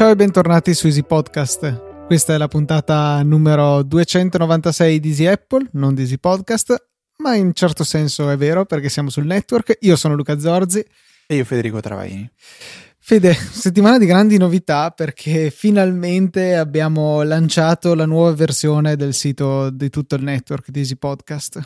Ciao e bentornati su Easy Podcast. Questa è la puntata numero 296 di Easy Apple, non di Easy Podcast, ma in certo senso è vero perché siamo sul network. Io sono Luca Zorzi. E io Federico Travaini. Fede, settimana di grandi novità perché finalmente abbiamo lanciato la nuova versione del sito di tutto il network di Easy Podcast.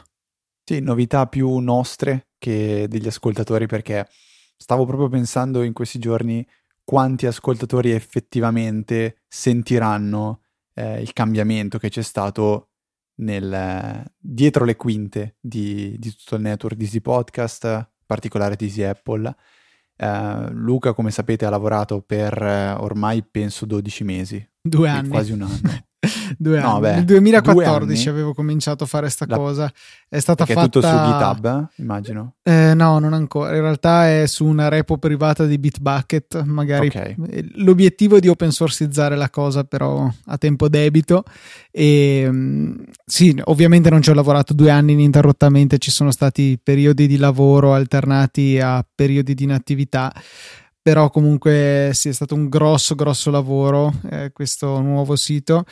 Sì, novità più nostre che degli ascoltatori perché stavo proprio pensando in questi giorni quanti ascoltatori effettivamente sentiranno eh, il cambiamento che c'è stato nel, dietro le quinte di, di, tutto il network di Easy Podcast, in particolare di Easy Apple. Uh, Luca, come sapete, ha lavorato per uh, ormai penso 12 mesi. Due anni. Quasi un anno. due anni. No, beh, Nel 2014 avevo cominciato a fare questa la... cosa. È stata Perché fatta. È tutto su GitHub, eh? immagino. Eh, no, non ancora. In realtà è su una repo privata di Bitbucket. Magari okay. l'obiettivo è di open sourceizzare la cosa, però a tempo debito. E mm, sì, ovviamente non ci ho lavorato due anni ininterrottamente. Ci sono stati periodi di lavoro alternati a periodi di inattività però comunque sì, è stato un grosso grosso lavoro eh, questo nuovo sito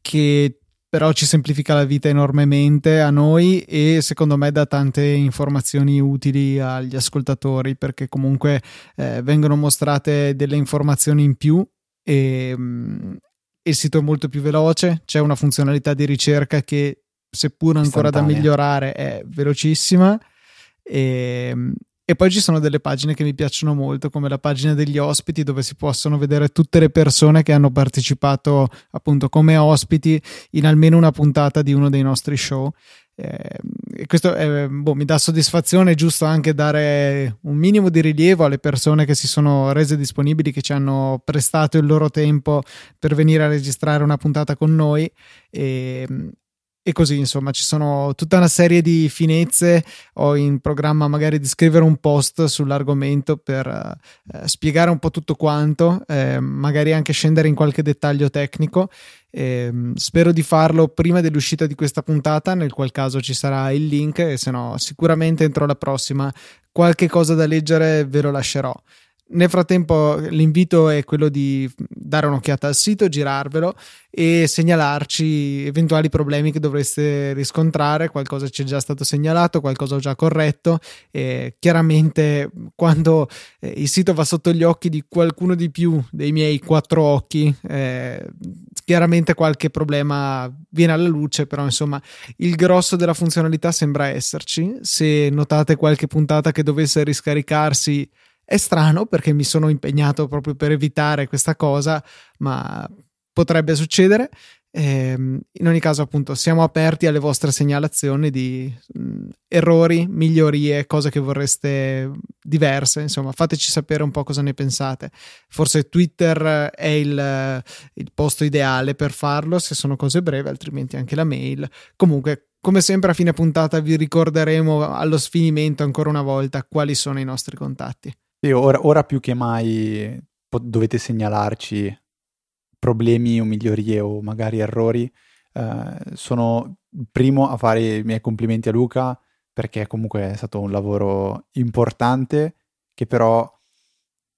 che però ci semplifica la vita enormemente a noi e secondo me dà tante informazioni utili agli ascoltatori perché comunque eh, vengono mostrate delle informazioni in più e mm, il sito è molto più veloce, c'è una funzionalità di ricerca che seppur ancora da migliorare è velocissima e, mm, e poi ci sono delle pagine che mi piacciono molto, come la pagina degli ospiti, dove si possono vedere tutte le persone che hanno partecipato appunto come ospiti in almeno una puntata di uno dei nostri show. Eh, e questo è, boh, mi dà soddisfazione, è giusto anche dare un minimo di rilievo alle persone che si sono rese disponibili, che ci hanno prestato il loro tempo per venire a registrare una puntata con noi. E, e così insomma ci sono tutta una serie di finezze. Ho in programma magari di scrivere un post sull'argomento per eh, spiegare un po' tutto quanto eh, magari anche scendere in qualche dettaglio tecnico. Eh, spero di farlo prima dell'uscita di questa puntata nel qual caso ci sarà il link e se no sicuramente entro la prossima. Qualche cosa da leggere ve lo lascerò nel frattempo l'invito è quello di dare un'occhiata al sito, girarvelo e segnalarci eventuali problemi che dovreste riscontrare, qualcosa ci è già stato segnalato, qualcosa ho già corretto e chiaramente quando eh, il sito va sotto gli occhi di qualcuno di più dei miei quattro occhi, eh, chiaramente qualche problema viene alla luce, però insomma il grosso della funzionalità sembra esserci. Se notate qualche puntata che dovesse riscaricarsi è strano perché mi sono impegnato proprio per evitare questa cosa, ma potrebbe succedere. Ehm, in ogni caso, appunto, siamo aperti alle vostre segnalazioni di mh, errori, migliorie, cose che vorreste diverse. Insomma, fateci sapere un po' cosa ne pensate. Forse Twitter è il, il posto ideale per farlo se sono cose brevi, altrimenti anche la mail. Comunque, come sempre, a fine puntata vi ricorderemo allo sfinimento ancora una volta quali sono i nostri contatti. Sì, ora, ora più che mai dovete segnalarci problemi o migliorie o magari errori. Eh, sono il primo a fare i miei complimenti a Luca perché comunque è stato un lavoro importante che però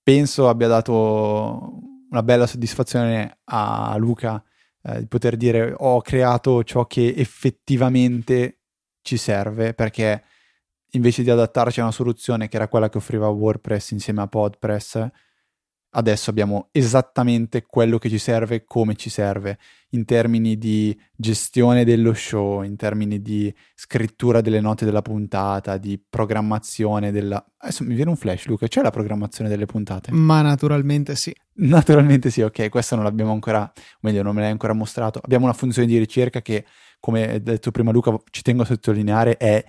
penso abbia dato una bella soddisfazione a Luca eh, di poter dire ho creato ciò che effettivamente ci serve perché invece di adattarci a una soluzione che era quella che offriva WordPress insieme a PodPress, adesso abbiamo esattamente quello che ci serve, come ci serve, in termini di gestione dello show, in termini di scrittura delle note della puntata, di programmazione della... Adesso mi viene un flash, Luca, c'è la programmazione delle puntate? Ma naturalmente sì. Naturalmente sì, ok, questo non l'abbiamo ancora, o meglio, non me l'hai ancora mostrato. Abbiamo una funzione di ricerca che, come detto prima Luca, ci tengo a sottolineare, è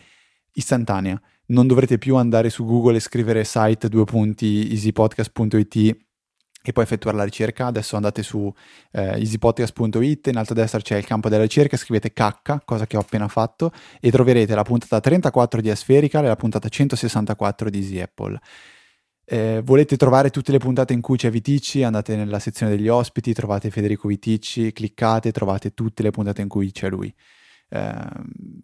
istantanea. Non dovrete più andare su Google e scrivere site due punti easypodcast.it e poi effettuare la ricerca. Adesso andate su eh, easypodcast.it, in alto a destra c'è il campo della ricerca, scrivete cacca, cosa che ho appena fatto, e troverete la puntata 34 di Aspherical e la puntata 164 di Easy Apple. Eh, volete trovare tutte le puntate in cui c'è Viticci, andate nella sezione degli ospiti, trovate Federico Viticci, cliccate, trovate tutte le puntate in cui c'è lui. Eh,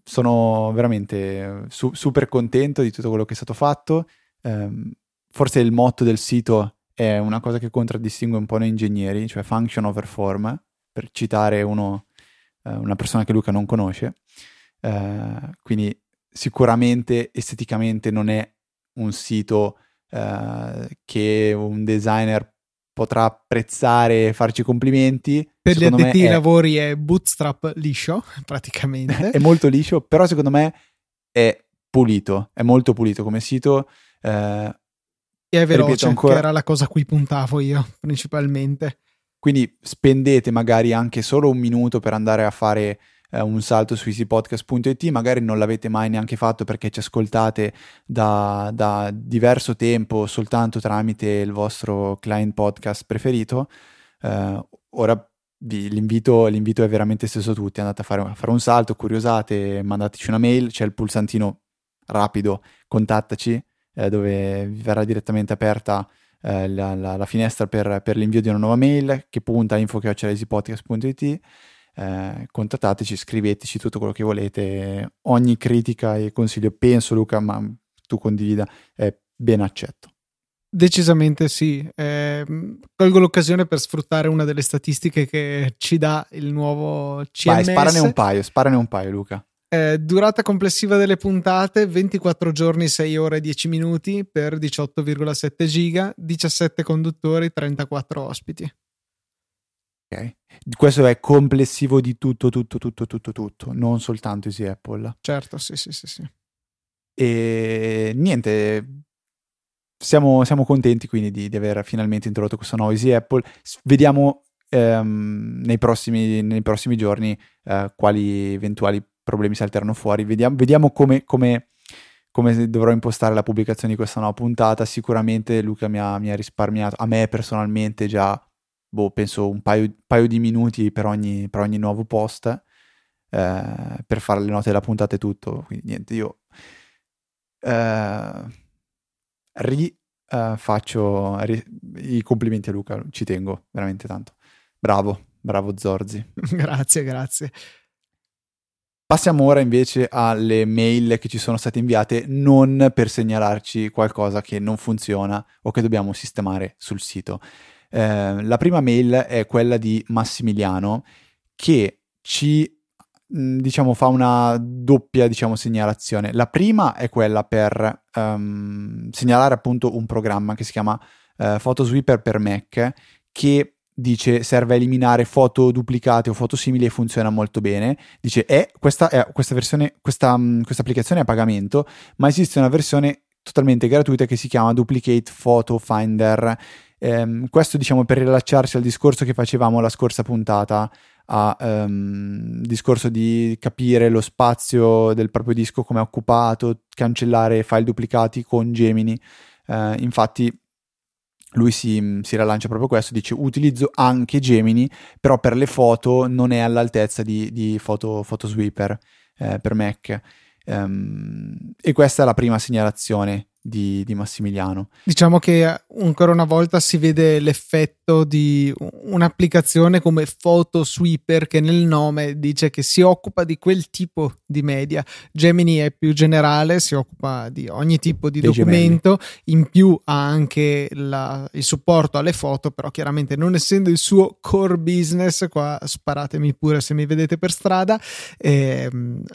sono veramente su- super contento di tutto quello che è stato fatto. Eh, forse il motto del sito è una cosa che contraddistingue un po' noi ingegneri, cioè function over form, per citare uno, eh, una persona che Luca non conosce. Eh, quindi sicuramente esteticamente non è un sito eh, che un designer potrà apprezzare e farci complimenti. Per gli addetti ai lavori è bootstrap liscio, praticamente. è molto liscio, però secondo me è pulito, è molto pulito come sito. Eh, e è veloce, ancora... che era la cosa a cui puntavo io, principalmente. Quindi spendete magari anche solo un minuto per andare a fare eh, un salto su easypodcast.it, magari non l'avete mai neanche fatto perché ci ascoltate da, da diverso tempo soltanto tramite il vostro client podcast preferito. Eh, ora vi, l'invito, l'invito, è veramente stesso a tutti, andate a fare, a fare un salto, curiosate, mandateci una mail, c'è il pulsantino rapido, contattaci, eh, dove vi verrà direttamente aperta eh, la, la, la, finestra per, per, l'invio di una nuova mail che punta a info.easypodcast.it eh, contattateci, scriveteci tutto quello che volete, ogni critica e consiglio, penso Luca, ma tu condivida, è ben accetto. Decisamente sì. Eh, colgo l'occasione per sfruttare una delle statistiche che ci dà il nuovo CMS. Vai, sparane un paio, sparane un paio, Luca. Eh, durata complessiva delle puntate 24 giorni, 6 ore e 10 minuti per 18,7 giga, 17 conduttori, 34 ospiti. Ok. Questo è complessivo di tutto, tutto, tutto, tutto, tutto, non soltanto Easy Apple. Certo, sì, sì, sì, sì. E niente, siamo, siamo contenti quindi di, di, aver finalmente introdotto questo nuovo Easy Apple. Vediamo ehm, nei, prossimi, nei, prossimi, giorni eh, quali eventuali problemi salteranno fuori. Vediamo, vediamo come, come, come, dovrò impostare la pubblicazione di questa nuova puntata. Sicuramente Luca mi ha, mi ha risparmiato, a me personalmente già boh, penso un paio, paio di minuti per ogni, per ogni nuovo post eh, per fare le note della puntata e tutto. Quindi niente, io eh, ri, eh, ri, i complimenti a Luca, ci tengo veramente tanto. Bravo, bravo Zorzi. grazie, grazie. Passiamo ora invece alle mail che ci sono state inviate non per segnalarci qualcosa che non funziona o che dobbiamo sistemare sul sito. Eh, la prima mail è quella di Massimiliano che ci mm, diciamo fa una doppia diciamo segnalazione. La prima è quella per um, segnalare appunto un programma che si chiama uh, Photosweeper per Mac che dice serve a eliminare foto duplicate o foto simili e funziona molto bene. Dice eh, questa, è, questa versione, questa, um, questa applicazione è a pagamento, ma esiste una versione totalmente gratuita che si chiama Duplicate Photo Finder Ehm, questo diciamo per rilacciarci al discorso che facevamo la scorsa puntata, a um, discorso di capire lo spazio del proprio disco come è occupato, cancellare file duplicati con Gemini. Uh, infatti lui si, si rilancia proprio questo, dice utilizzo anche Gemini, però per le foto non è all'altezza di, di Photo, Photosweeper eh, per Mac. Um, e questa è la prima segnalazione di, di, Massimiliano. Diciamo che ancora una volta si vede l'effetto di un'applicazione come Photo Sweeper che nel nome dice che si occupa di quel tipo di media. Gemini è più generale, si occupa di ogni tipo di Dei documento, gemelli. in più ha anche la, il supporto alle foto, però chiaramente non essendo il suo core business, qua sparatemi pure se mi vedete per strada, eh,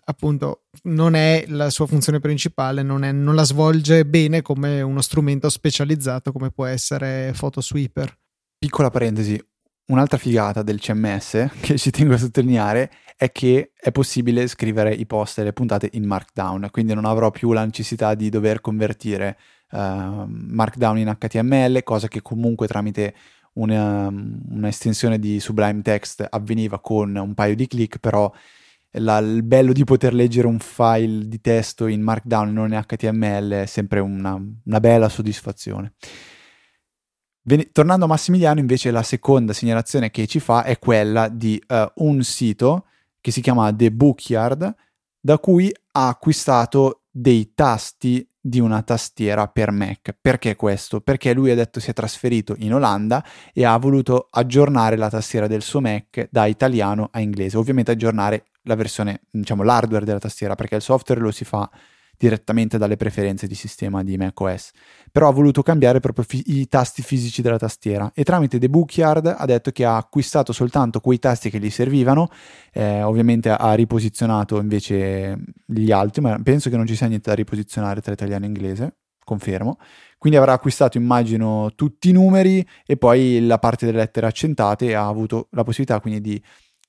appunto non è la sua funzione principale, non, è, non la svolge bene come uno strumento specializzato come può essere PhotoSweeper. Piccola parentesi, un'altra figata del CMS che ci tengo a sottolineare è che è possibile scrivere i post e le puntate in Markdown, quindi non avrò più la necessità di dover convertire uh, Markdown in HTML, cosa che comunque tramite una, un'estensione di Sublime Text avveniva con un paio di clic, però la, il bello di poter leggere un file di testo in Markdown e non in HTML è sempre una, una bella soddisfazione. Ven- tornando a Massimiliano, invece, la seconda segnalazione che ci fa è quella di uh, un sito che si chiama The Bookyard, da cui ha acquistato dei tasti di una tastiera per Mac. Perché questo? Perché lui ha detto si è trasferito in Olanda e ha voluto aggiornare la tastiera del suo Mac da italiano a inglese. Ovviamente aggiornare la versione, diciamo, l'hardware della tastiera, perché il software lo si fa direttamente dalle preferenze di sistema di macOS. Però ha voluto cambiare proprio fi- i tasti fisici della tastiera e tramite The Bookyard ha detto che ha acquistato soltanto quei tasti che gli servivano, eh, ovviamente ha riposizionato invece gli altri, ma penso che non ci sia niente da riposizionare tra italiano e inglese, confermo. Quindi avrà acquistato, immagino, tutti i numeri e poi la parte delle lettere accentate e ha avuto la possibilità quindi di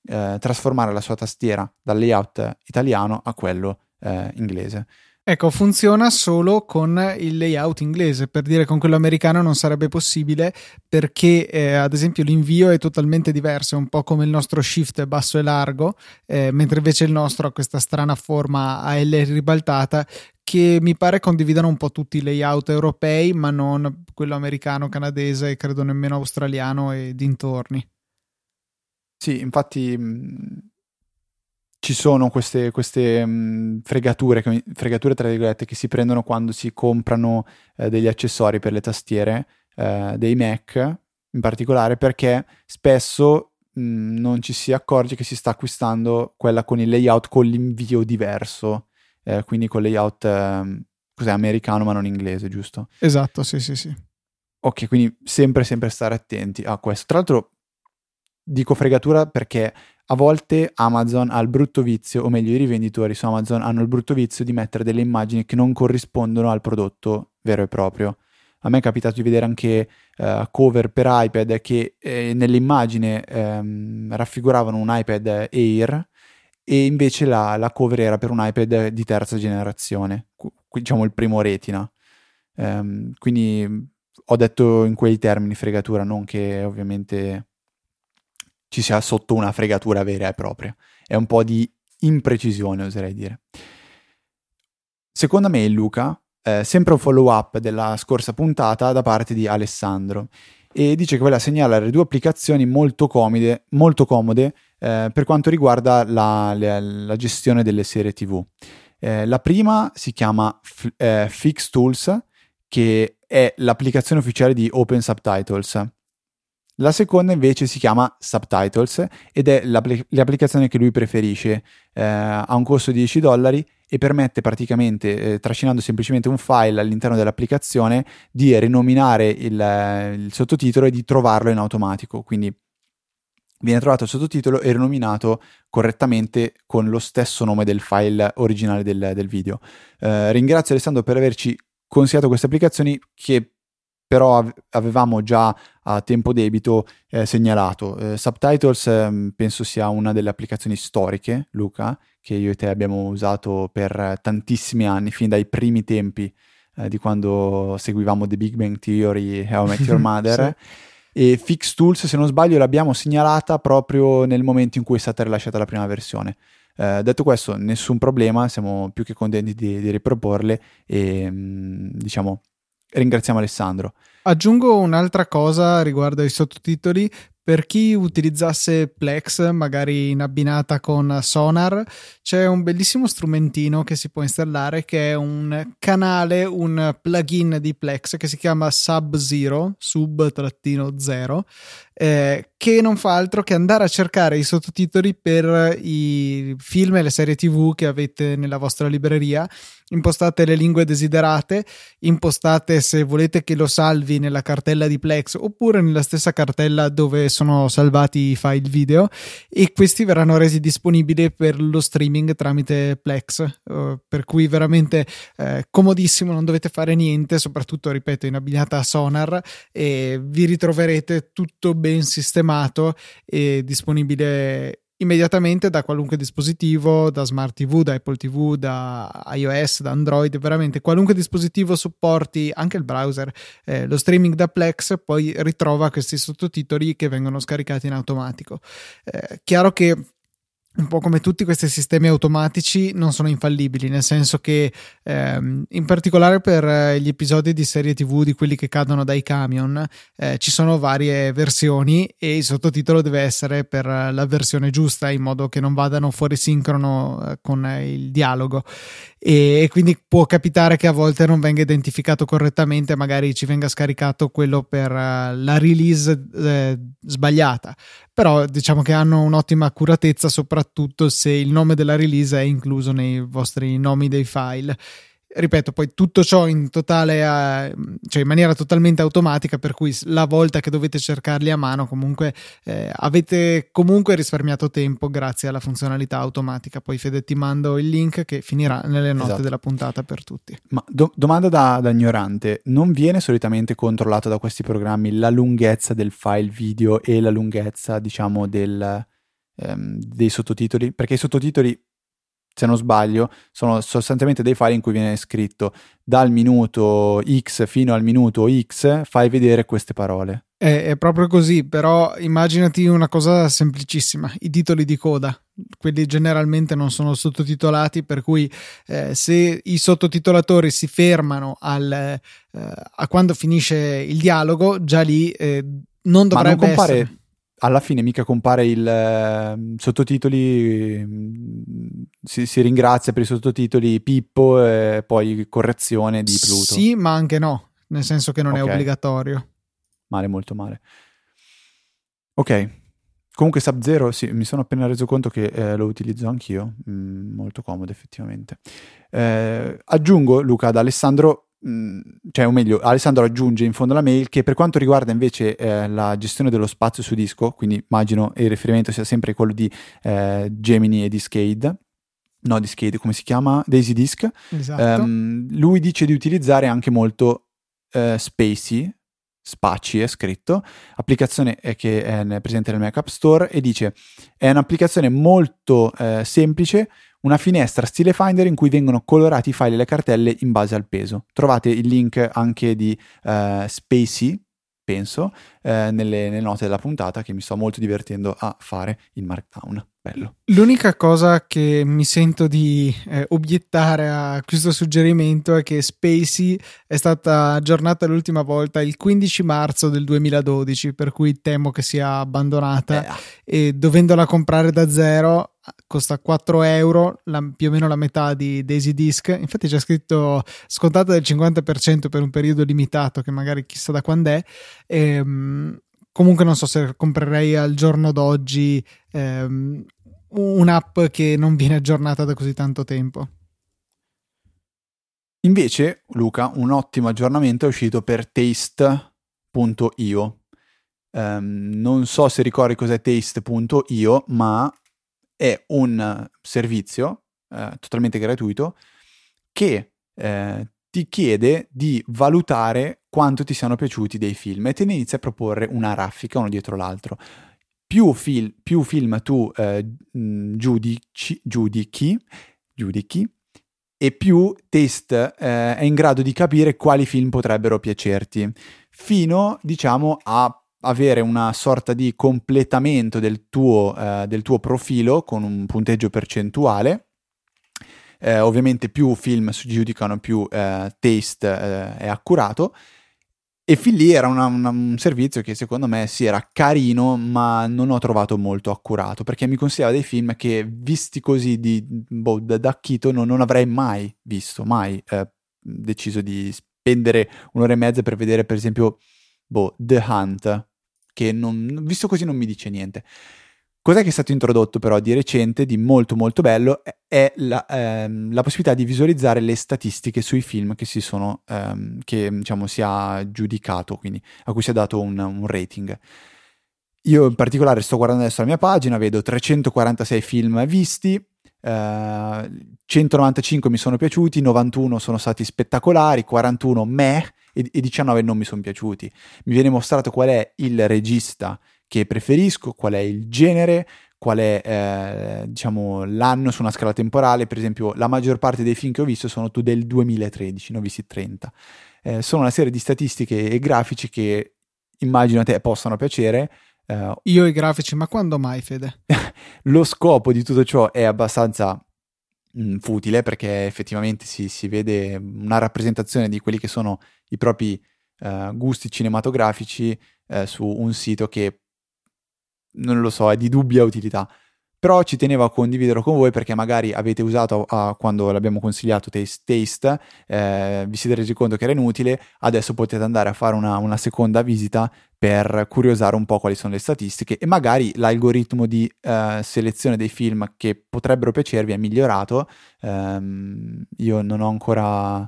eh, trasformare la sua tastiera dal layout italiano a quello eh, inglese. Ecco, funziona solo con il layout inglese, per dire con quello americano non sarebbe possibile perché eh, ad esempio l'invio è totalmente diverso, è un po' come il nostro shift basso e largo, eh, mentre invece il nostro ha questa strana forma a L ribaltata che mi pare condividano un po' tutti i layout europei, ma non quello americano, canadese e credo nemmeno australiano e dintorni. Sì, infatti ci sono queste, queste mh, fregature, fregature tra virgolette, che si prendono quando si comprano eh, degli accessori per le tastiere eh, dei Mac, in particolare perché spesso mh, non ci si accorge che si sta acquistando quella con il layout con l'invio diverso, eh, quindi con layout ehm, cos'è, americano ma non inglese, giusto? Esatto, sì, sì, sì. Ok, quindi sempre, sempre stare attenti a questo. Tra l'altro, dico fregatura perché a volte Amazon ha il brutto vizio, o meglio i rivenditori su Amazon hanno il brutto vizio di mettere delle immagini che non corrispondono al prodotto vero e proprio. A me è capitato di vedere anche uh, cover per iPad che eh, nell'immagine ehm, raffiguravano un iPad Air e invece la, la, cover era per un iPad di terza generazione, diciamo il primo retina. Um, quindi ho detto in quei termini fregatura, non che ovviamente ci sia sotto una fregatura vera e propria. È un po' di imprecisione, oserei dire. Secondo me, Luca, eh, sempre un follow up della scorsa puntata da parte di Alessandro e dice che vuole segnalare due applicazioni molto comode, molto comode eh, per quanto riguarda la, la, la, gestione delle serie TV. Eh, la prima si chiama F- eh, Fix Tools, che è l'applicazione ufficiale di Open Subtitles. La seconda invece si chiama Subtitles ed è l'applicazione che lui preferisce, eh, ha un costo di 10 dollari e permette praticamente, eh, trascinando semplicemente un file all'interno dell'applicazione, di rinominare il, il sottotitolo e di trovarlo in automatico. Quindi viene trovato il sottotitolo e rinominato correttamente con lo stesso nome del file originale del, del video. Eh, ringrazio Alessandro per averci consigliato queste applicazioni che però avevamo già a tempo debito eh, segnalato. Eh, Subtitles eh, penso sia una delle applicazioni storiche, Luca, che io e te abbiamo usato per tantissimi anni, fin dai primi tempi eh, di quando seguivamo The Big Bang Theory e How I Met Your Mother. sì. E Fix Tools, se non sbaglio, l'abbiamo segnalata proprio nel momento in cui è stata rilasciata la prima versione. Uh, detto questo, nessun problema, siamo più che contenti di, di riproporle e mh, diciamo ringraziamo Alessandro. Aggiungo un'altra cosa riguardo ai sottotitoli. Per chi utilizzasse Plex, magari in abbinata con Sonar, c'è un bellissimo strumentino che si può installare che è un canale, un plugin di Plex che si chiama Sub-Zero, sub-zero, eh, che non fa altro che andare a cercare i sottotitoli per i film e le serie tv che avete nella vostra libreria impostate le lingue desiderate, impostate se volete che lo salvi nella cartella di Plex oppure nella stessa cartella dove sono salvati i file video e questi verranno resi disponibili per lo streaming tramite Plex, uh, per cui veramente eh, comodissimo, non dovete fare niente, soprattutto ripeto in abbinata a Sonar e vi ritroverete tutto ben sistemato e disponibile immediatamente da qualunque dispositivo, da smart TV, da Apple TV, da iOS, da Android, veramente qualunque dispositivo supporti anche il browser, eh, lo streaming da Plex, poi ritrova questi sottotitoli che vengono scaricati in automatico. Eh, chiaro che un po' come tutti questi sistemi automatici non sono infallibili, nel senso che ehm, in particolare per eh, gli episodi di serie TV di quelli che cadono dai camion eh, ci sono varie versioni e il sottotitolo deve essere per la versione giusta in modo che non vadano fuori sincrono eh, con il dialogo e quindi può capitare che a volte non venga identificato correttamente, magari ci venga scaricato quello per uh, la release eh, sbagliata. Però diciamo che hanno un'ottima accuratezza, soprattutto se il nome della release è incluso nei vostri nomi dei file. Ripeto, poi tutto ciò in totale, eh, cioè in maniera totalmente automatica, per cui la volta che dovete cercarli a mano, comunque eh, avete comunque risparmiato tempo grazie alla funzionalità automatica. Poi Fede ti mando il link che finirà nelle note esatto. della puntata per tutti. Ma do- domanda da, da, ignorante: non viene solitamente controllato da questi programmi la lunghezza del file video e la lunghezza, diciamo, del, ehm, dei sottotitoli? Perché i sottotitoli se non sbaglio, sono sostanzialmente dei file in cui viene scritto dal minuto X fino al minuto X fai vedere queste parole. È, è, proprio così, però immaginati una cosa semplicissima, i titoli di coda, quelli generalmente non sono sottotitolati, per cui eh, se i sottotitolatori si fermano al, eh, a quando finisce il dialogo, già lì eh, non dovrebbe Ma non compare... essere alla fine mica compare il eh, sottotitoli, mm, si, si, ringrazia per i sottotitoli Pippo e poi correzione di Pluto. Sì, ma anche no, nel senso che non okay. è obbligatorio. Male, molto male. Ok, comunque Sub-Zero, sì, mi sono appena reso conto che eh, lo utilizzo anch'io, mm, molto comodo effettivamente. Eh, aggiungo, Luca, ad Alessandro cioè o meglio Alessandro aggiunge in fondo alla mail che per quanto riguarda invece eh, la gestione dello spazio su disco quindi immagino il riferimento sia sempre quello di eh, Gemini e di Scade no di Scade come si chiama Daisy Disk esatto. um, lui dice di utilizzare anche molto eh, Spacey Spaci è scritto, applicazione che è presente nel Mac App Store e dice è un'applicazione molto eh, semplice una finestra stile Finder in cui vengono colorati i file e le cartelle in base al peso. Trovate il link anche di uh, Spacey, penso, eh, nelle, nelle, note della puntata che mi sto molto divertendo a fare in Markdown. Bello. L'unica cosa che mi sento di eh, obiettare a questo suggerimento è che Spacey è stata aggiornata l'ultima volta il 15 marzo del 2012, per cui temo che sia abbandonata eh. e dovendola comprare da zero costa 4 euro, la, più o meno la metà di Daisy Disk. Infatti c'è scritto scontata del 50% per un periodo limitato, che magari chissà da quando è. E, ehm, comunque non so se comprerei al giorno d'oggi ehm, un'app che non viene aggiornata da così tanto tempo. Invece, Luca, un ottimo aggiornamento è uscito per taste.io. Um, non so se ricordi cos'è taste.io, ma è un servizio eh, totalmente gratuito che eh, ti chiede di valutare quanto ti siano piaciuti dei film e te ne inizia a proporre una raffica uno dietro l'altro. Più, fil- più film tu eh, giudici, giudichi, giudichi e più test eh, è in grado di capire quali film potrebbero piacerti, fino diciamo a avere una sorta di completamento del tuo, eh, del tuo profilo con un punteggio percentuale. Eh, ovviamente più film si giudicano, più eh, taste eh, è accurato. E fin lì era una, una, un servizio che secondo me sì era carino, ma non ho trovato molto accurato perché mi consigliava dei film che visti così di, boh, da, da Chito non, non, avrei mai visto, mai eh, deciso di spendere un'ora e mezza per vedere per esempio boh, The Hunt, che non, visto così non mi dice niente. Cos'è che è stato introdotto però di recente, di molto molto bello, è la, ehm, la possibilità di visualizzare le statistiche sui film che si sono, ehm, che diciamo si è giudicato, quindi a cui si è dato un, un rating. Io in particolare sto guardando adesso la mia pagina, vedo 346 film visti, eh, 195 mi sono piaciuti, 91 sono stati spettacolari, 41 meh, e, e 19 non mi sono piaciuti. Mi viene mostrato qual è il regista che preferisco, qual è il genere, qual è eh, diciamo l'anno su una scala temporale. Per esempio, la maggior parte dei film che ho visto sono del 2013, ne ho visti 30. Eh, sono una serie di statistiche e grafici che immagino a te possano piacere. Uh, Io i grafici, ma quando mai, Fede? lo scopo di tutto ciò è abbastanza mh, mm, futile perché effettivamente si, si, vede una rappresentazione di quelli che sono i propri uh, gusti cinematografici uh, su un sito che non lo so, è di dubbia utilità. Però ci tenevo a condividerlo con voi perché magari avete usato uh, quando l'abbiamo consigliato Taste, taste eh, vi siete resi conto che era inutile, adesso potete andare a fare una, una seconda visita per curiosare un po' quali sono le statistiche e magari l'algoritmo di uh, selezione dei film che potrebbero piacervi è migliorato. Um, io non ho ancora,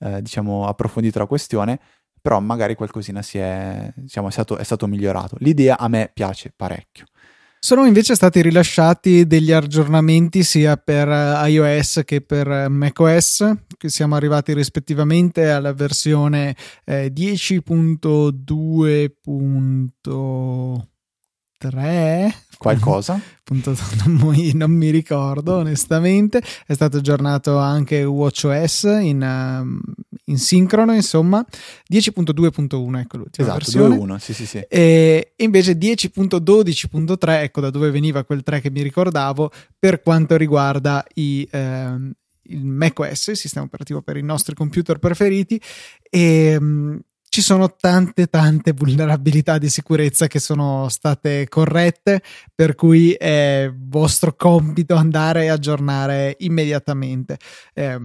uh, diciamo, approfondito la questione, però magari qualcosina si è, diciamo, è, stato, è stato migliorato. L'idea a me piace parecchio. Sono invece stati rilasciati degli aggiornamenti sia per eh, iOS che per eh, macOS, che siamo arrivati rispettivamente alla versione eh, 10.2.3 qualcosa. Appunto, non mi, non mi, ricordo onestamente. È stato aggiornato anche WatchOS in, uh, in sincrono, insomma. 10.2.1, ecco l'ultima esatto, versione. 2.1, sì, sì, sì. E invece 10.12.3, ecco da dove veniva quel 3 che mi ricordavo, per quanto riguarda i, uh, il macOS, il sistema operativo per i nostri computer preferiti. E um, ci sono tante tante vulnerabilità di sicurezza che sono state corrette, per cui è vostro compito andare a aggiornare immediatamente. Eh,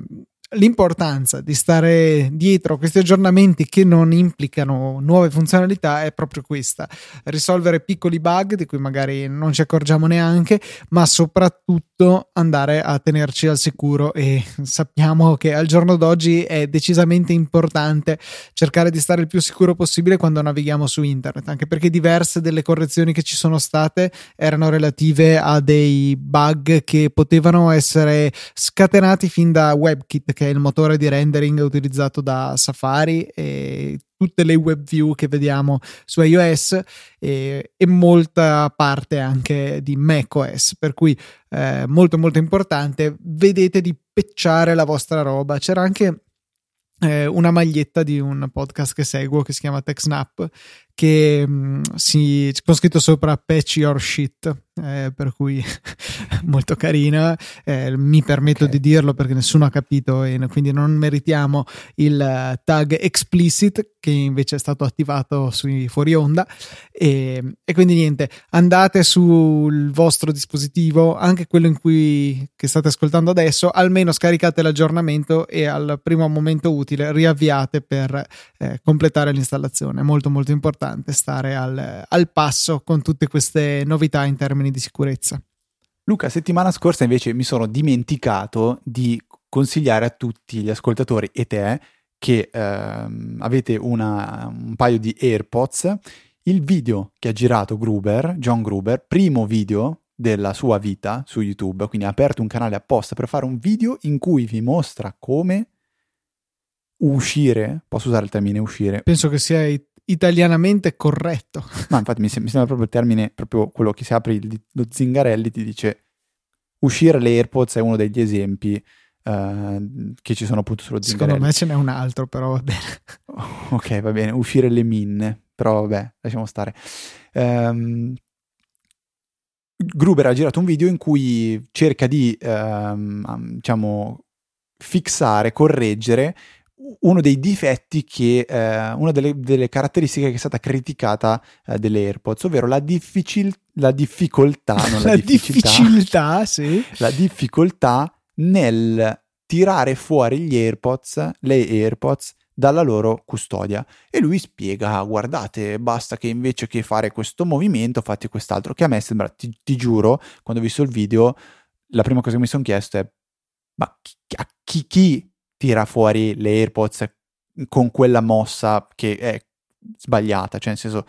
l'importanza di stare dietro questi aggiornamenti che non implicano nuove funzionalità è proprio questa: risolvere piccoli bug di cui magari non ci accorgiamo neanche, ma soprattutto andare a tenerci al sicuro. E sappiamo che al giorno d'oggi è decisamente importante cercare di stare il più sicuro possibile quando navighiamo su internet, anche perché diverse delle correzioni che ci sono state erano relative a dei bug che potevano essere scatenati fin da WebKit, che è il motore di rendering utilizzato da Safari e tutte le web view che vediamo su iOS e, e molta parte anche di macOS. Per cui eh, molto molto importante vedete di pecciare la vostra roba. C'era anche eh, una maglietta di un podcast che seguo che si chiama TechSnap che mh, mm, si, con scritto sopra patch your shit eh, per cui molto carina eh, mi permetto okay. di dirlo perché nessuno ha capito e quindi non meritiamo il tag explicit che invece è stato attivato sui fuori onda. E, e quindi niente andate sul vostro dispositivo anche quello in cui che state ascoltando adesso almeno scaricate l'aggiornamento e al primo momento utile riavviate per eh, completare l'installazione. Molto molto importante importante stare al, al passo con tutte queste novità in termini di sicurezza. Luca, settimana scorsa invece mi sono dimenticato di consigliare a tutti gli ascoltatori e te che ehm, avete una, un paio di AirPods il video che ha girato Gruber, John Gruber, primo video della sua vita su YouTube, quindi ha aperto un canale apposta per fare un video in cui vi mostra come uscire, posso usare il termine uscire? Penso che sia italianamente corretto. Ma infatti mi, sembra, proprio il termine, proprio quello che si apre il, lo Zingarelli ti dice uscire le AirPods è uno degli esempi uh, che ci sono appunto sullo Zingarelli. Secondo me ce n'è un altro, però va bene. ok, va bene, uscire le minne, però vabbè, lasciamo stare. Um, Gruber ha girato un video in cui cerca di, um, diciamo, fissare, correggere uno dei difetti che, eh, una delle, delle, caratteristiche che è stata criticata eh, delle AirPods, ovvero la, difficil, la difficoltà, non la, la difficoltà, sì. la difficoltà nel tirare fuori gli AirPods, le AirPods, dalla loro custodia. E lui spiega, guardate, basta che invece che fare questo movimento fate quest'altro, che a me sembra, ti, ti giuro, quando ho visto il video, la prima cosa che mi sono chiesto è, ma chi, chi, chi tira fuori le AirPods con quella mossa che è sbagliata, cioè nel senso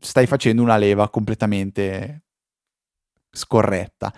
stai facendo una leva completamente scorretta.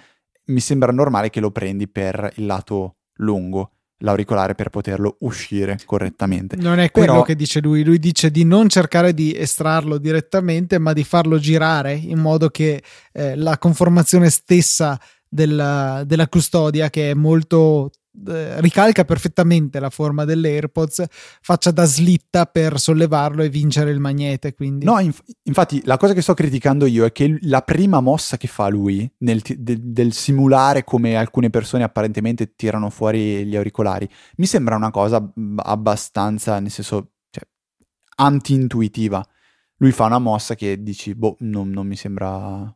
Mi sembra normale che lo prendi per il lato lungo l'auricolare per poterlo uscire correttamente. Non è quello Però... che dice lui, lui dice di non cercare di estrarlo direttamente, ma di farlo girare in modo che eh, la conformazione stessa della, della custodia, che è molto ricalca perfettamente la forma delle AirPods, faccia da slitta per sollevarlo e vincere il magnete. Quindi. No, inf- infatti la cosa che sto criticando io è che la prima mossa che fa lui t- de- del simulare come alcune persone apparentemente tirano fuori gli auricolari, mi sembra una cosa abbastanza, nel senso, cioè, anti-intuitiva. Lui fa una mossa che dici, boh, non, non mi sembra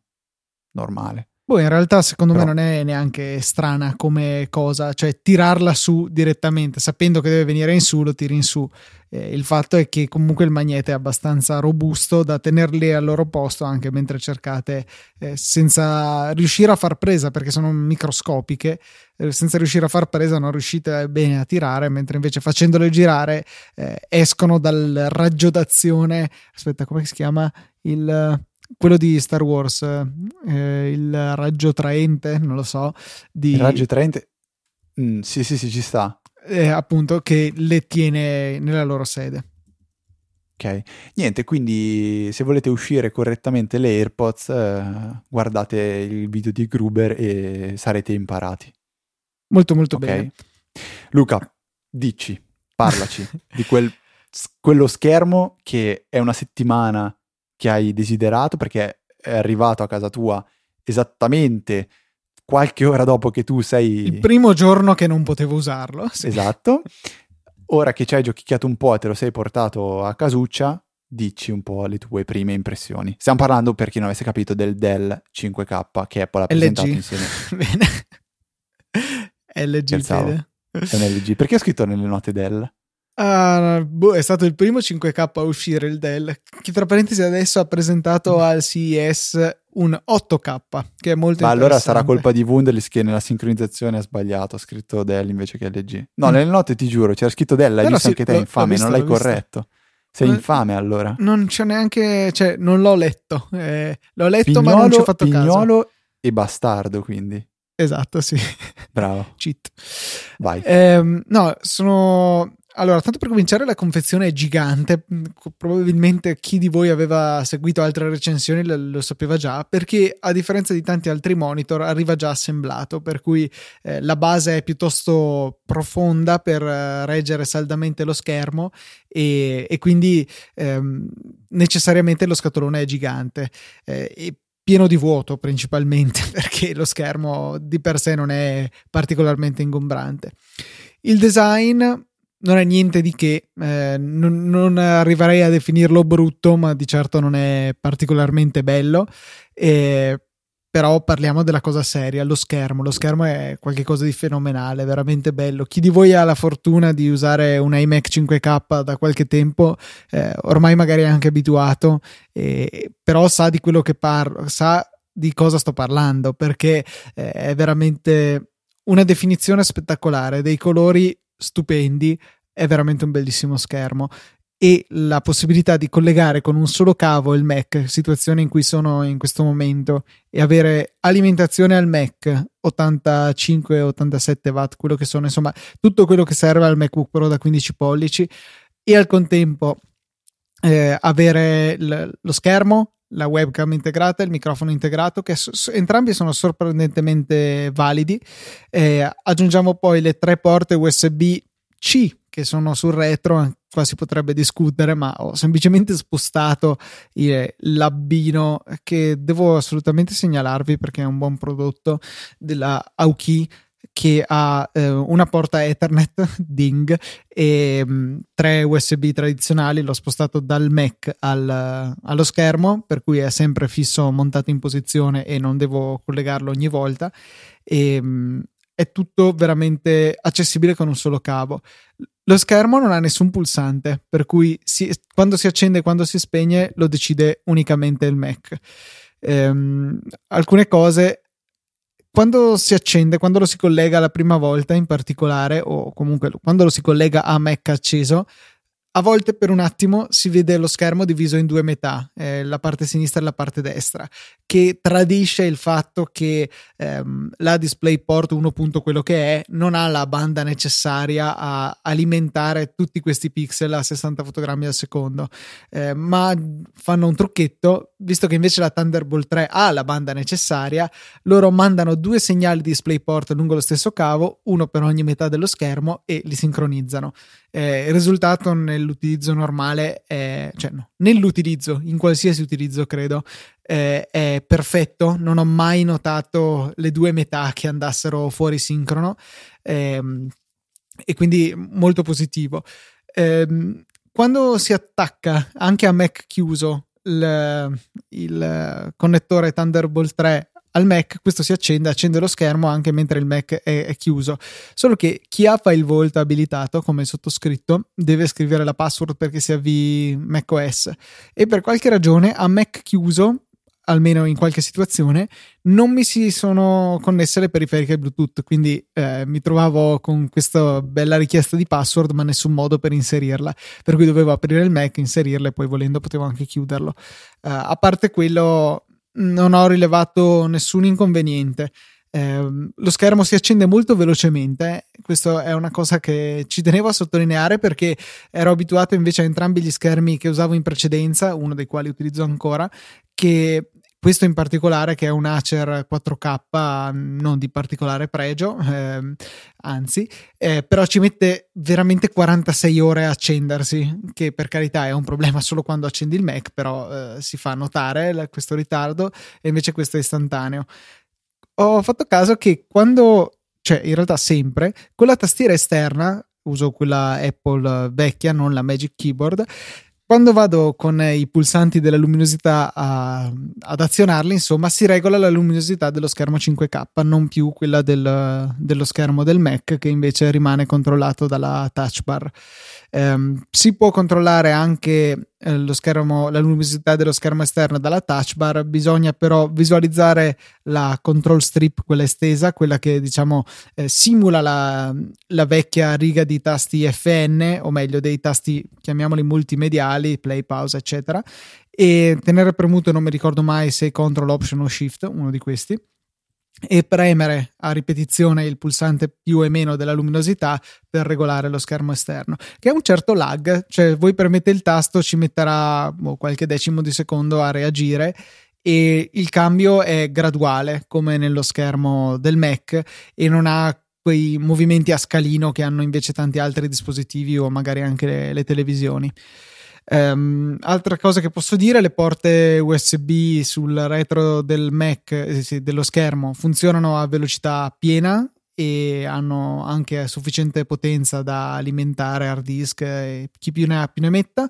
normale. Boh, in realtà secondo Però... me non è neanche strana come cosa, cioè tirarla su direttamente, sapendo che deve venire in su, lo tiri in su. Eh, il fatto è che comunque il magnete è abbastanza robusto da tenerli al loro posto anche mentre cercate eh, senza riuscire a far presa perché sono microscopiche, eh, senza riuscire a far presa non riuscite bene a tirare, mentre invece facendole girare eh, escono dal raggio d'azione. Aspetta, come si chiama? Il quello di Star Wars, eh, il raggio traente, non lo so. Di... Il raggio traente? Mm, sì, sì, sì, ci sta. Eh, appunto, che le tiene nella loro sede. Ok, niente, quindi se volete uscire correttamente le AirPods, eh, guardate il video di Gruber e sarete imparati. Molto, molto okay. bene. Luca, dici, parlaci di quel, quello schermo che è una settimana che hai desiderato perché è arrivato a casa tua esattamente qualche ora dopo che tu sei... Il primo giorno che non potevo usarlo. Sì. Esatto. Ora che ci hai giochicchiato un po' e te lo sei portato a casuccia, dici un po' le tue prime impressioni. Stiamo parlando, per chi non avesse capito, del Dell 5K che Apple ha presentato LG. insieme. Bene. LG, Fede. È un LG. Perché ho scritto nelle note Dell? Uh, boh, è stato il primo 5K a uscire il Dell, che tra parentesi adesso ha presentato al CES un 8K, che è molto Ma allora sarà colpa di Wunderlist che nella sincronizzazione ha sbagliato, ha scritto Dell invece che LG. No, mm. nelle note ti giuro, c'era scritto Dell, l'hai Però visto sì, anche te, l'ho, infame, visto, non l'hai corretto. Sei infame allora. Non c'è neanche, cioè non l'ho letto, eh, l'ho letto pignolo, ma non ci ho fatto pignolo caso. Pignolo e bastardo quindi. Esatto, sì. Bravo. Cheat. Vai. Eh, no, sono allora, tanto per cominciare, la confezione è gigante. Probabilmente chi di voi aveva seguito altre recensioni lo, lo sapeva già, perché a differenza di tanti altri monitor arriva già assemblato, per cui eh, la base è piuttosto profonda per eh, reggere saldamente lo schermo e, e quindi ehm, necessariamente lo scatolone è gigante. Eh, e pieno di vuoto principalmente perché lo schermo di per sé non è particolarmente ingombrante. Il design non è niente di che, eh, non, non, arriverei a definirlo brutto, ma di certo non è particolarmente bello. Eh, però parliamo della cosa seria, lo schermo. Lo schermo è qualcosa di fenomenale, veramente bello. Chi di voi ha la fortuna di usare un iMac 5K da qualche tempo, eh, ormai magari è anche abituato, però sa di quello che parlo, sa di cosa sto parlando, perché eh, è veramente una definizione spettacolare, dei colori stupendi, è veramente un bellissimo schermo e la possibilità di collegare con un solo cavo il Mac, situazione in cui sono in questo momento, e avere alimentazione al Mac 85-87 watt, quello che sono, insomma, tutto quello che serve al MacBook Pro da 15 pollici e al contempo eh, avere l- lo schermo, la webcam integrata, il microfono integrato, che so- entrambi sono sorprendentemente validi. Eh, aggiungiamo poi le tre porte USB-C che sono sul retro, qua si potrebbe discutere, ma ho semplicemente spostato l'abbino che devo assolutamente segnalarvi perché è un buon prodotto della Aoki che ha eh, una porta Ethernet Ding e mh, mm, tre USB tradizionali. L'ho spostato dal Mac al, allo schermo, per cui è sempre fisso montato in posizione e non devo collegarlo ogni volta. E, mh, mm, è tutto veramente accessibile con un solo cavo. Lo schermo non ha nessun pulsante, per cui si, quando si accende e quando si spegne lo decide unicamente il Mac. Ehm, alcune cose, quando si accende, quando lo si collega la prima volta in particolare, o comunque quando lo si collega a Mac acceso, a volte per un attimo si vede lo schermo diviso in due metà, eh, la parte sinistra e la parte destra, che tradisce il fatto che ehm, la DisplayPort 1. quello che è non ha la banda necessaria a alimentare tutti questi pixel a 60 fotogrammi al secondo, eh, ma fanno un trucchetto, visto che invece la Thunderbolt 3 ha la banda necessaria, loro mandano due segnali DisplayPort lungo lo stesso cavo, uno per ogni metà dello schermo e li sincronizzano. Eh, il risultato nell'utilizzo normale, è, cioè no, nell'utilizzo, in qualsiasi utilizzo credo, eh, è perfetto. Non ho mai notato le due metà che andassero fuori sincrono ehm, e quindi molto positivo. Ehm, quando si attacca anche a Mac chiuso il, il connettore Thunderbolt 3 al Mac questo si accende, accende lo schermo anche mentre il Mac è, è, chiuso. Solo che chi ha File Vault abilitato, come sottoscritto, deve scrivere la password perché si avvii macOS e per qualche ragione a Mac chiuso almeno in qualche situazione, non mi si sono connesse le periferiche Bluetooth, quindi eh, mi trovavo con questa bella richiesta di password, ma nessun modo per inserirla, per cui dovevo aprire il Mac, inserirla e poi volendo potevo anche chiuderlo. Uh, a parte quello, non ho rilevato nessun inconveniente. Eh, lo schermo si accende molto velocemente, questa è una cosa che ci tenevo a sottolineare perché ero abituato invece a entrambi gli schermi che usavo in precedenza, uno dei quali utilizzo ancora, che questo in particolare che è un Acer 4K non di particolare pregio, eh, anzi, eh, però ci mette veramente 46 ore a accendersi, che per carità è un problema solo quando accendi il Mac, però eh, si fa notare questo ritardo e invece questo è istantaneo. Ho fatto caso che quando, cioè in realtà sempre, con la tastiera esterna, uso quella Apple vecchia, non la Magic Keyboard, quando vado con i pulsanti della luminosità a, ad azionarli, insomma, si regola la luminosità dello schermo 5K, non più quella del, dello schermo del Mac che invece rimane controllato dalla touch bar. Um, si può controllare anche eh, schermo, la luminosità dello schermo esterno dalla touch bar, bisogna però visualizzare la control strip, quella estesa, quella che diciamo eh, simula la, la, vecchia riga di tasti FN, o meglio dei tasti, chiamiamoli multimediali, play, pause, eccetera, e tenere premuto, non mi ricordo mai se control, option o shift, uno di questi e premere a ripetizione il pulsante più e meno della luminosità per regolare lo schermo esterno, che ha un certo lag, cioè voi premete il tasto, ci metterà boh, qualche decimo di secondo a reagire e il cambio è graduale come nello schermo del Mac e non ha quei movimenti a scalino che hanno invece tanti altri dispositivi o magari anche le, le televisioni. Um, altra cosa che posso dire, le porte USB sul retro del Mac, eh, sì, dello schermo, funzionano a velocità piena e hanno anche sufficiente potenza da alimentare hard disk e chi più ne ha più ne metta.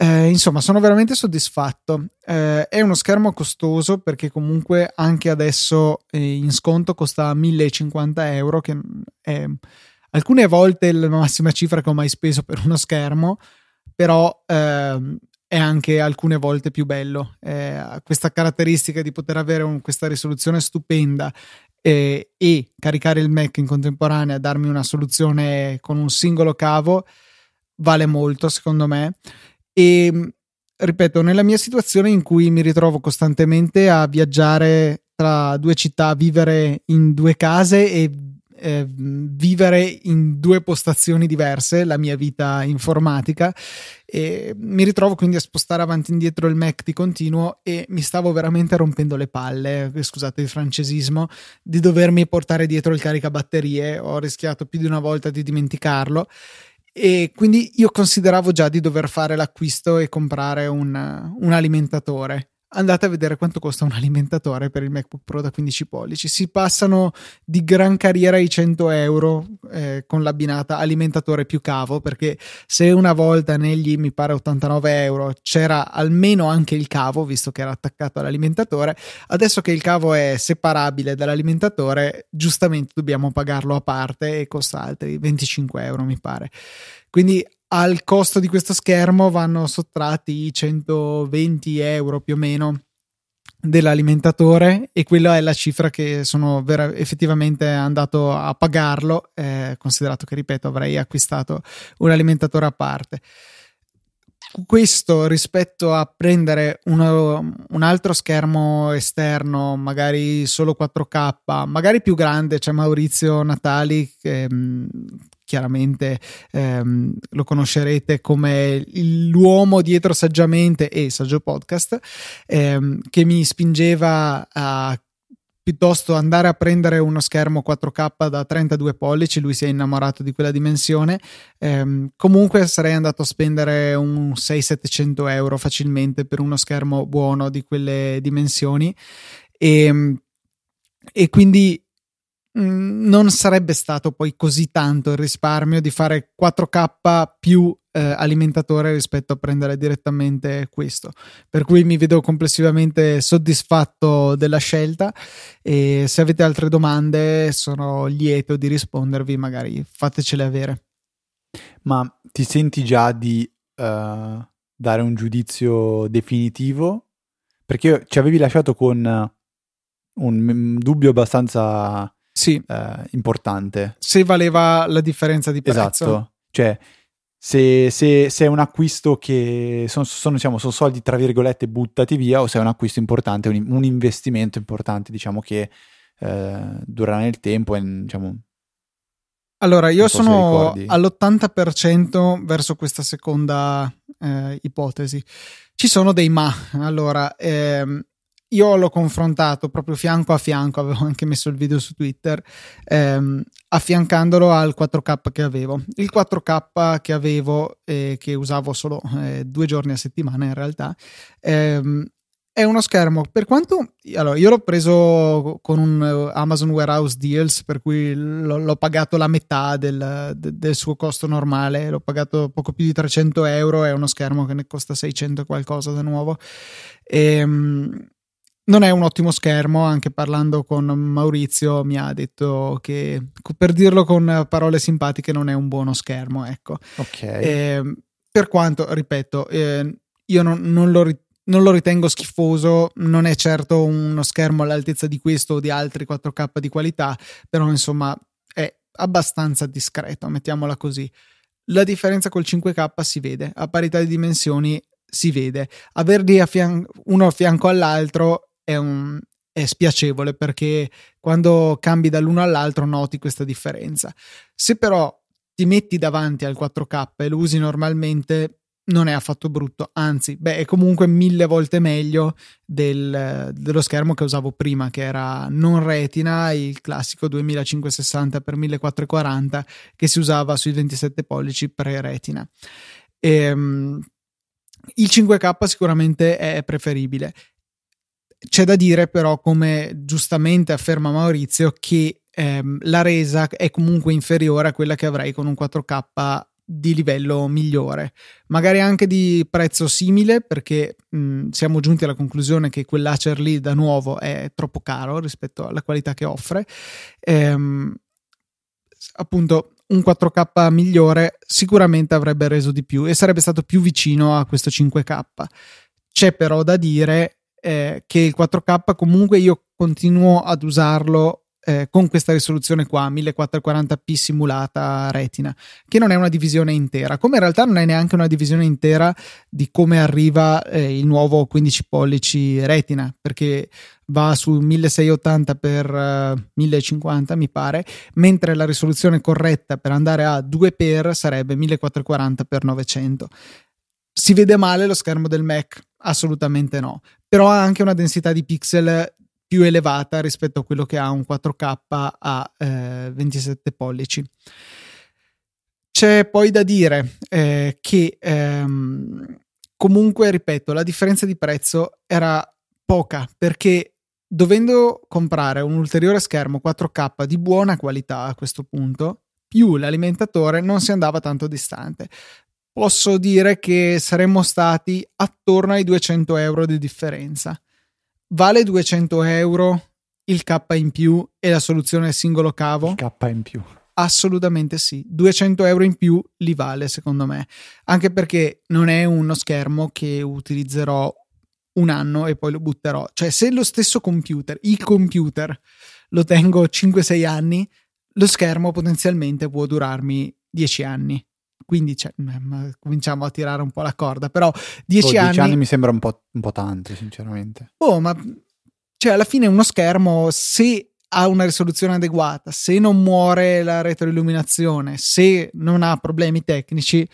Eh, insomma, sono veramente soddisfatto. Eh, è uno schermo costoso perché comunque anche adesso eh, in sconto costa 1050 euro, che è alcune volte la massima cifra che ho mai speso per uno schermo però ehm, è anche alcune volte più bello. Eh, questa caratteristica di poter avere un, questa risoluzione stupenda eh, e caricare il Mac in contemporanea, darmi una soluzione con un singolo cavo, vale molto secondo me. E ripeto, nella mia situazione in cui mi ritrovo costantemente a viaggiare tra due città, vivere in due case e eh, vivere in due postazioni diverse la mia vita informatica e mi ritrovo quindi a spostare avanti e indietro il Mac di continuo e mi stavo veramente rompendo le palle, scusate il francesismo, di dovermi portare dietro il caricabatterie, ho rischiato più di una volta di dimenticarlo e quindi io consideravo già di dover fare l'acquisto e comprare un, un alimentatore andate a vedere quanto costa un alimentatore per il MacBook Pro da 15 pollici. Si passano di gran carriera i 100 euro eh, con l'abbinata alimentatore più cavo, perché se una volta negli mi pare 89 euro c'era almeno anche il cavo, visto che era attaccato all'alimentatore, adesso che il cavo è separabile dall'alimentatore, giustamente dobbiamo pagarlo a parte e costa altri 25 euro, mi pare. Quindi al costo di questo schermo vanno sottratti i 120 euro più o meno dell'alimentatore e quella è la cifra che sono vera- effettivamente andato a pagarlo eh, considerato che ripeto avrei acquistato un alimentatore a parte. Questo rispetto a prendere uno, un altro schermo esterno, magari solo 4K, magari più grande, c'è Maurizio Natali che chiaramente ehm, lo conoscerete come l'uomo dietro saggiamente e saggio podcast ehm, che mi spingeva a piuttosto andare a prendere uno schermo 4K da 32 pollici, lui si è innamorato di quella dimensione, ehm, comunque sarei andato a spendere un 600-700 euro facilmente per uno schermo buono di quelle dimensioni. E, e quindi non sarebbe stato poi così tanto il risparmio di fare 4K più eh, alimentatore rispetto a prendere direttamente questo. Per cui mi vedo complessivamente soddisfatto della scelta e se avete altre domande sono lieto di rispondervi, magari fatecele avere. Ma ti senti già di uh, dare un giudizio definitivo? Perché ci avevi lasciato con un dubbio abbastanza sì. uh, importante. Se valeva la differenza di prezzo. Esatto. Cioè, se, se, se, è un acquisto che sono, sono, diciamo, sono, soldi tra virgolette buttati via o se è un acquisto importante, un, un investimento importante, diciamo che eh, durerà nel tempo e diciamo, allora, io sono all'80% verso questa seconda eh, ipotesi. Ci sono dei ma. Allora, ehm, io l'ho confrontato proprio fianco a fianco, avevo anche messo il video su Twitter, ehm, affiancandolo al 4K che avevo. Il 4K che avevo eh, che usavo solo eh, due giorni a settimana in realtà, ehm, è uno schermo per quanto allora io l'ho preso con un eh, Amazon Warehouse Deals per cui l'ho, l'ho pagato la metà del, del, suo costo normale l'ho pagato poco più di 300 euro è uno schermo che ne costa 600 qualcosa da nuovo ehm, non è un ottimo schermo, anche parlando con Maurizio mi ha detto che per dirlo con parole simpatiche non è un buono schermo, ecco. Ok. E, ehm, per quanto, ripeto, eh, io non, non, lo, non, lo, ritengo schifoso, non è certo uno schermo all'altezza di questo o di altri 4K di qualità, però insomma è abbastanza discreto, mettiamola così. La differenza col 5K si vede, a parità di dimensioni si vede. Averli a fian- uno a fianco all'altro è, un, è spiacevole perché quando cambi dall'uno all'altro noti questa differenza. Se però ti metti davanti al 4K e lo usi normalmente, non è affatto brutto, anzi, beh, è comunque mille volte meglio del, dello schermo che usavo prima, che era non retina, il classico 2560x1440 che si usava sui 27 pollici pre-retina. E, ehm, il 5K sicuramente è preferibile. C'è da dire però, come giustamente afferma Maurizio, che ehm, la resa è comunque inferiore a quella che avrei con un 4K di livello migliore, magari anche di prezzo simile perché mh, siamo giunti alla conclusione che quell'Acer lì da nuovo è troppo caro rispetto alla qualità che offre. Ehm, appunto un 4K migliore sicuramente avrebbe reso di più e sarebbe stato più vicino a questo 5K. C'è però da dire eh, che il 4K comunque io continuo ad usarlo eh, con questa risoluzione qua 1440p simulata retina che non è una divisione intera. Come in realtà non è neanche una divisione intera di come arriva eh, il nuovo 15 pollici retina perché va su 1680 x 1050 mi pare mentre la risoluzione corretta per andare a 2x sarebbe 1440 x 900 si vede male lo schermo del Mac? Assolutamente no, però ha anche una densità di pixel più elevata rispetto a quello che ha un 4K a eh, 27 pollici. C'è poi da dire eh, che ehm, comunque, ripeto, la differenza di prezzo era poca perché dovendo comprare un ulteriore schermo 4K di buona qualità a questo punto, più l'alimentatore non si andava tanto distante posso dire che saremmo stati attorno ai 200 euro di differenza. Vale 200 euro il K in più e la soluzione singolo cavo? Il K in più. Assolutamente sì, 200 euro in più li vale secondo me, anche perché non è uno schermo che utilizzerò un anno e poi lo butterò. Cioè se lo stesso computer, il computer, lo tengo 5-6 anni, lo schermo potenzialmente può durarmi 10 anni quindi cioè, cominciamo a tirare un po' la corda, però dieci oh, anni... anni mi sembra un po', un po' tanto, sinceramente. Oh, ma cioè alla fine uno schermo, se ha una risoluzione adeguata, se non muore la retroilluminazione, se non ha problemi tecnici,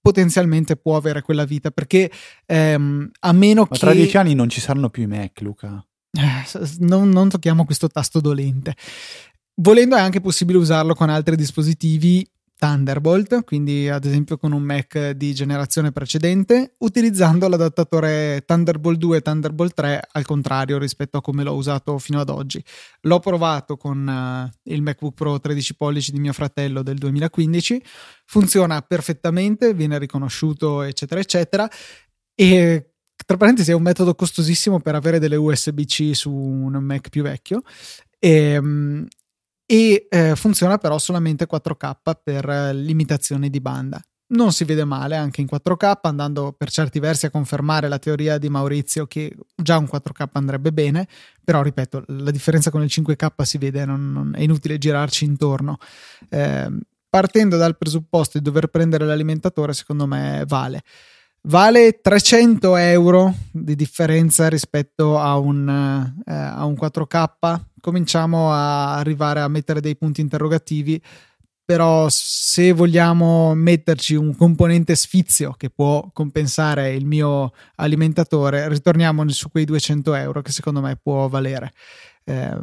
potenzialmente può avere quella vita, perché ehm, a meno ma che... tra dieci anni non ci saranno più i Mac, Luca. Eh, non, non tocchiamo questo tasto dolente. Volendo è anche possibile usarlo con altri dispositivi Thunderbolt, quindi ad esempio con un Mac di generazione precedente, utilizzando l'adattatore Thunderbolt 2 e Thunderbolt 3 al contrario rispetto a come l'ho usato fino ad oggi. L'ho provato con uh, il MacBook Pro 13 pollici di mio fratello del 2015, funziona perfettamente, viene riconosciuto, eccetera, eccetera. E tra parentesi è un metodo costosissimo per avere delle USB-C su un Mac più vecchio. E, um, e eh, funziona però solamente 4K per eh, limitazioni di banda. Non si vede male anche in 4K, andando per certi versi a confermare la teoria di Maurizio che già un 4K andrebbe bene, però ripeto, la differenza con il 5K si vede, non, non, è inutile girarci intorno. Eh, partendo dal presupposto di dover prendere l'alimentatore, secondo me vale vale 300 euro di differenza rispetto a un, eh, a un 4K. Cominciamo a arrivare a mettere dei punti interrogativi, però se vogliamo metterci un componente sfizio che può compensare il mio alimentatore, ritorniamo su quei 200 euro che secondo me può valere. Eh,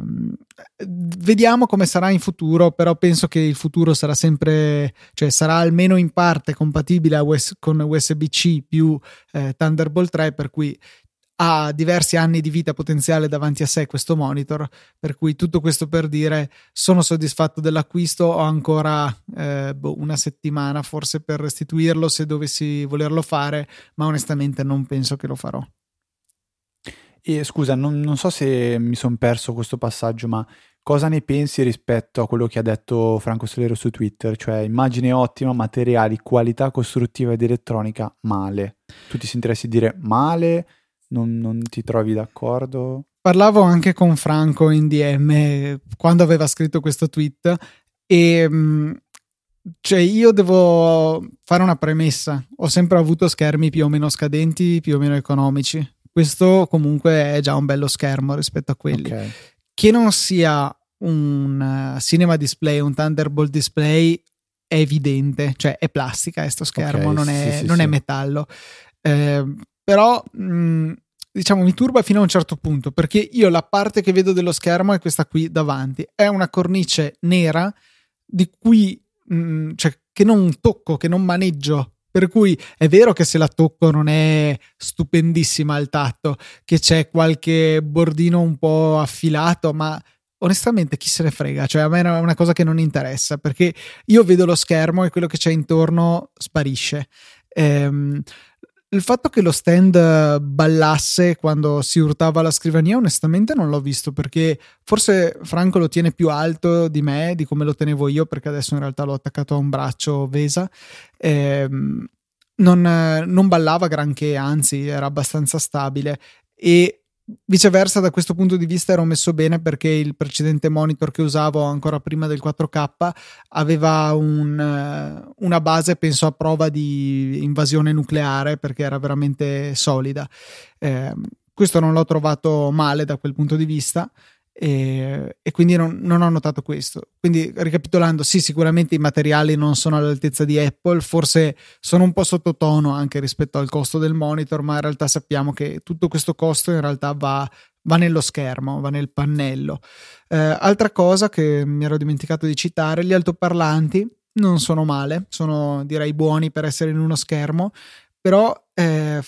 vediamo come sarà in futuro, però penso che il futuro sarà sempre, cioè sarà almeno in parte compatibile US, con USB-C più eh, Thunderbolt 3, per cui ha diversi anni di vita potenziale davanti a sé questo monitor, per cui tutto questo per dire sono soddisfatto dell'acquisto, ho ancora eh, boh, una settimana forse per restituirlo se dovessi volerlo fare, ma onestamente non penso che lo farò. E scusa, non, non so se mi sono perso questo passaggio, ma cosa ne pensi rispetto a quello che ha detto Franco Solero su Twitter? Cioè, immagine ottima, materiali, qualità costruttiva ed elettronica, male. Tu ti sentiresti dire male? Non, non ti trovi d'accordo? Parlavo anche con Franco in DM quando aveva scritto questo tweet e mm, cioè io devo fare una premessa. Ho sempre avuto schermi più o meno scadenti, più o meno economici questo comunque è già un bello schermo rispetto a quelli. Okay. Che non sia un uh, cinema display, un Thunderbolt display è evidente, cioè è plastica questo schermo, okay, non, è, sì, non sì, è, metallo. Eh, però mh, mm, diciamo mi turba fino a un certo punto perché io la parte che vedo dello schermo è questa qui davanti, è una cornice nera di cui mh, mm, cioè, che non tocco, che non maneggio. Per cui è vero che se la tocco non è stupendissima al tatto, che c'è qualche bordino un po' affilato, ma onestamente chi se ne frega, cioè a me è una cosa che non interessa perché io vedo lo schermo e quello che c'è intorno sparisce. Ehm, il fatto che lo stand ballasse quando si urtava la scrivania, onestamente non l'ho visto perché forse Franco lo tiene più alto di me, di come lo tenevo io, perché adesso in realtà l'ho attaccato a un braccio Vesa. Ehm, non, non ballava granché, anzi era abbastanza stabile e Viceversa, da questo punto di vista ero messo bene perché il precedente monitor che usavo ancora prima del 4K aveva un, eh, una base, penso, a prova di invasione nucleare perché era veramente solida. Eh, questo non l'ho trovato male da quel punto di vista e, e quindi non, non, ho notato questo. Quindi ricapitolando, sì, sicuramente i materiali non sono all'altezza di Apple, forse sono un po' sottotono anche rispetto al costo del monitor, ma in realtà sappiamo che tutto questo costo in realtà va, va nello schermo, va nel pannello. Eh, altra cosa che mi ero dimenticato di citare, gli altoparlanti non sono male, sono direi buoni per essere in uno schermo, però eh,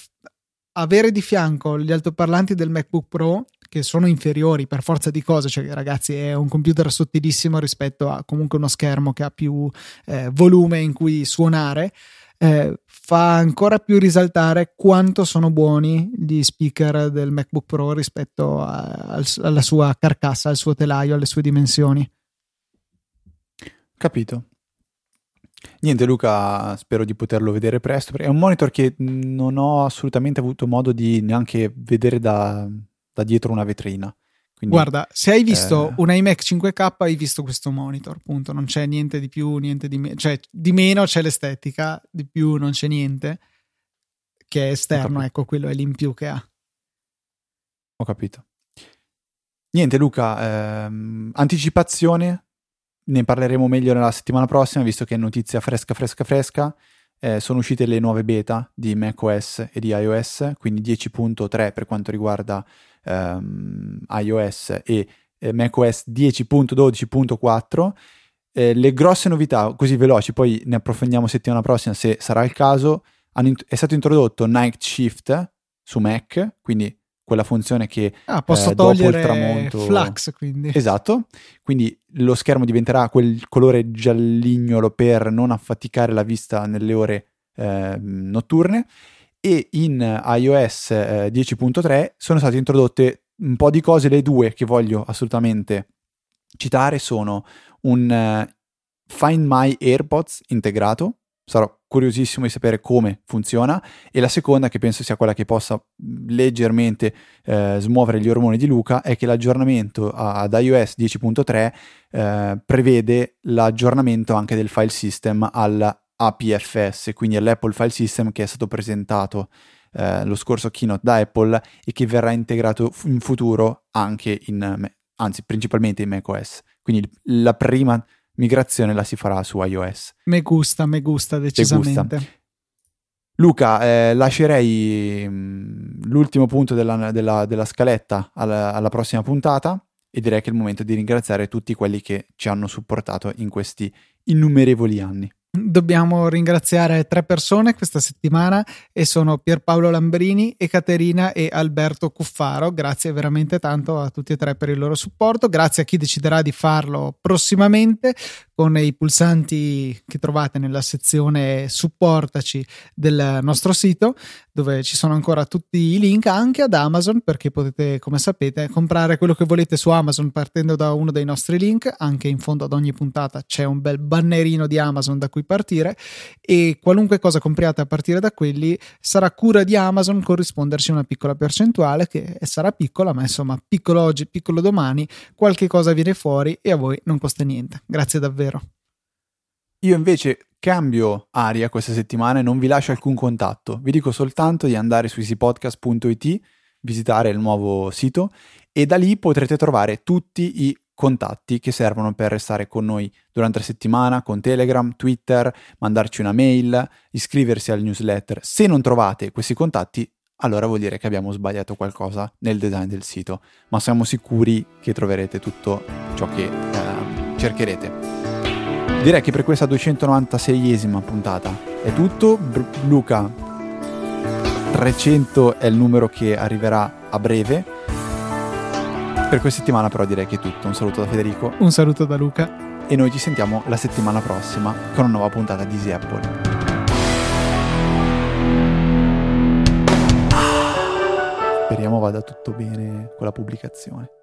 avere di fianco gli altoparlanti del MacBook Pro che sono inferiori per forza di cose, cioè ragazzi è un computer sottilissimo rispetto a comunque uno schermo che ha più eh, volume in cui suonare, eh, fa ancora più risaltare quanto sono buoni gli speaker del MacBook Pro rispetto a, a, alla sua carcassa, al suo telaio, alle sue dimensioni. Capito. Niente Luca, spero di poterlo vedere presto. È un monitor che non ho assolutamente avuto modo di neanche vedere da, da dietro una vetrina. Quindi, Guarda, se hai visto eh... un iMac 5K, hai visto questo monitor, appunto, non c'è niente di più, niente di meno, cioè di meno c'è l'estetica, di più non c'è niente che è esterno, ecco, quello è l'in più che ha. Ho capito. Niente Luca, ehm, anticipazione, ne parleremo meglio nella settimana prossima, visto che è notizia fresca, fresca, fresca eh, sono uscite le nuove beta di macOS e di iOS, quindi 10.3 per quanto riguarda ehm, iOS e eh, macOS 10.12.4. eh, le grosse novità, così veloci, poi ne approfondiamo settimana prossima se sarà il caso, int- è stato introdotto Night Shift su Mac, quindi quella funzione che ah, posso eh, togliere dopo il tramonto flux quindi. Esatto. Quindi lo schermo diventerà quel colore giallignolo per non affaticare la vista nelle ore eh, notturne e in iOS eh, 10.3 sono state introdotte un po' di cose le due che voglio assolutamente citare sono un uh, Find My AirPods integrato sarò curiosissimo di sapere come funziona e la seconda che penso sia quella che possa leggermente eh, smuovere gli ormoni di Luca è che l'aggiornamento ad iOS 10.3 eh, prevede l'aggiornamento anche del file system all'APFS quindi all'Apple File System che è stato presentato eh, lo scorso keynote da Apple e che verrà integrato in futuro anche in anzi principalmente in macOS quindi la prima migrazione la si farà su iOS. Me gusta, me gusta decisamente. Me gusta. Luca, eh, lascerei mh, mm, l'ultimo punto della, della, della scaletta alla, alla, prossima puntata e direi che è il momento di ringraziare tutti quelli che ci hanno supportato in questi innumerevoli anni. Dobbiamo ringraziare tre persone questa settimana e sono Pierpaolo Lambrini, Ekaterina e Alberto Cuffaro. Grazie veramente tanto a tutti e tre per il loro supporto. Grazie a chi deciderà di farlo prossimamente con i pulsanti che trovate nella sezione supportaci del nostro sito dove ci sono ancora tutti i link anche ad Amazon perché potete come sapete comprare quello che volete su Amazon partendo da uno dei nostri link. Anche in fondo ad ogni puntata c'è un bel bannerino di Amazon da cui partire e qualunque cosa compriate a partire da quelli sarà cura di Amazon corrisponderci una piccola percentuale che sarà piccola ma insomma piccolo oggi piccolo domani qualche cosa viene fuori e a voi non costa niente. Grazie davvero vero. Io invece cambio aria questa settimana e non vi lascio alcun contatto. Vi dico soltanto di andare su easypodcast.it, visitare il nuovo sito e da lì potrete trovare tutti i contatti che servono per restare con noi durante la settimana, con Telegram, Twitter, mandarci una mail, iscriversi al newsletter. Se non trovate questi contatti, allora vuol dire che abbiamo sbagliato qualcosa nel design del sito, ma siamo sicuri che troverete tutto ciò che eh, cercherete. Direi che per questa 296esima puntata è tutto. Br- Luca, 300 è il numero che arriverà a breve. Per questa settimana però direi che è tutto. Un saluto da Federico. Un saluto da Luca. E noi ci sentiamo la settimana prossima con una nuova puntata di Easy Apple. Speriamo vada tutto bene con la pubblicazione.